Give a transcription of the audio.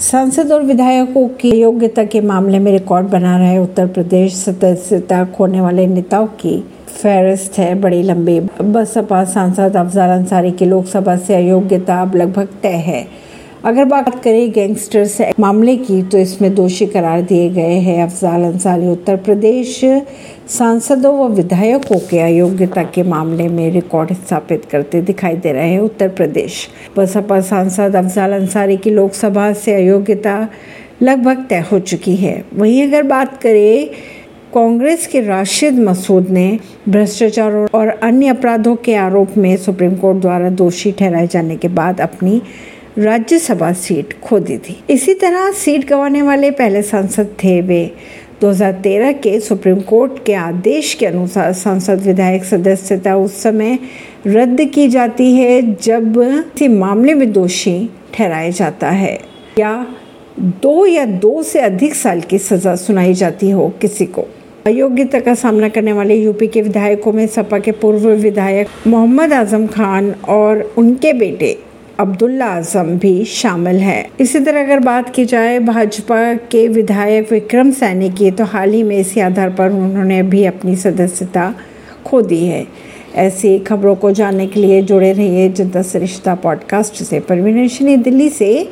सांसद और विधायकों की योग्यता के मामले में रिकॉर्ड बना रहे उत्तर प्रदेश सदस्यता खोने वाले नेताओं की फहरिस्त है बड़ी लंबी। बसपा सांसद अफजाल अंसारी की लोकसभा से अयोग्यता अब लगभग तय है। अगर बात करें गैंगस्टर्स मामले की तो इसमें दोषी करार दिए गए हैं। अफजाल अंसारी, उत्तर प्रदेश सांसदों व विधायकों के अयोग्यता के मामले में रिकॉर्ड स्थापित करते दिखाई दे रहे हैं उत्तर प्रदेश। बसपा सांसद अफजाल अंसारी की लोकसभा से अयोग्यता लगभग तय हो चुकी है। वहीं अगर बात करें, कांग्रेस के राशिद मसूद ने भ्रष्टाचार और अन्य अपराधों के आरोप में सुप्रीम कोर्ट द्वारा दोषी ठहराए जाने के बाद अपनी राज्यसभा सीट खो दी थी। इसी तरह सीट गंवाने वाले पहले सांसद थे वे। 2013 के सुप्रीम कोर्ट के आदेश के अनुसार सांसद विधायक सदस्यता उस समय रद्द की जाती है जब किसी मामले में दोषी ठहराया जाता है। या दो या दो से अधिक साल की सजा सुनाई जाती हो किसी को। अयोग्यता का सामना करने वाले यूपी के विधायकों में सपा के पूर्व विधायक मोहम्मद आज़म खान और उनके बेटे अब्दुल्ला आज़म भी शामिल है। इसी तरह अगर बात की जाए भाजपा के विधायक विक्रम सैनी की तो हाल ही में इसी आधार पर उन्होंने भी अपनी सदस्यता खो दी है। ऐसी खबरों को जानने के लिए जुड़े रहिए जनता सरिश्ता पॉडकास्ट से। परवीन दिल्ली से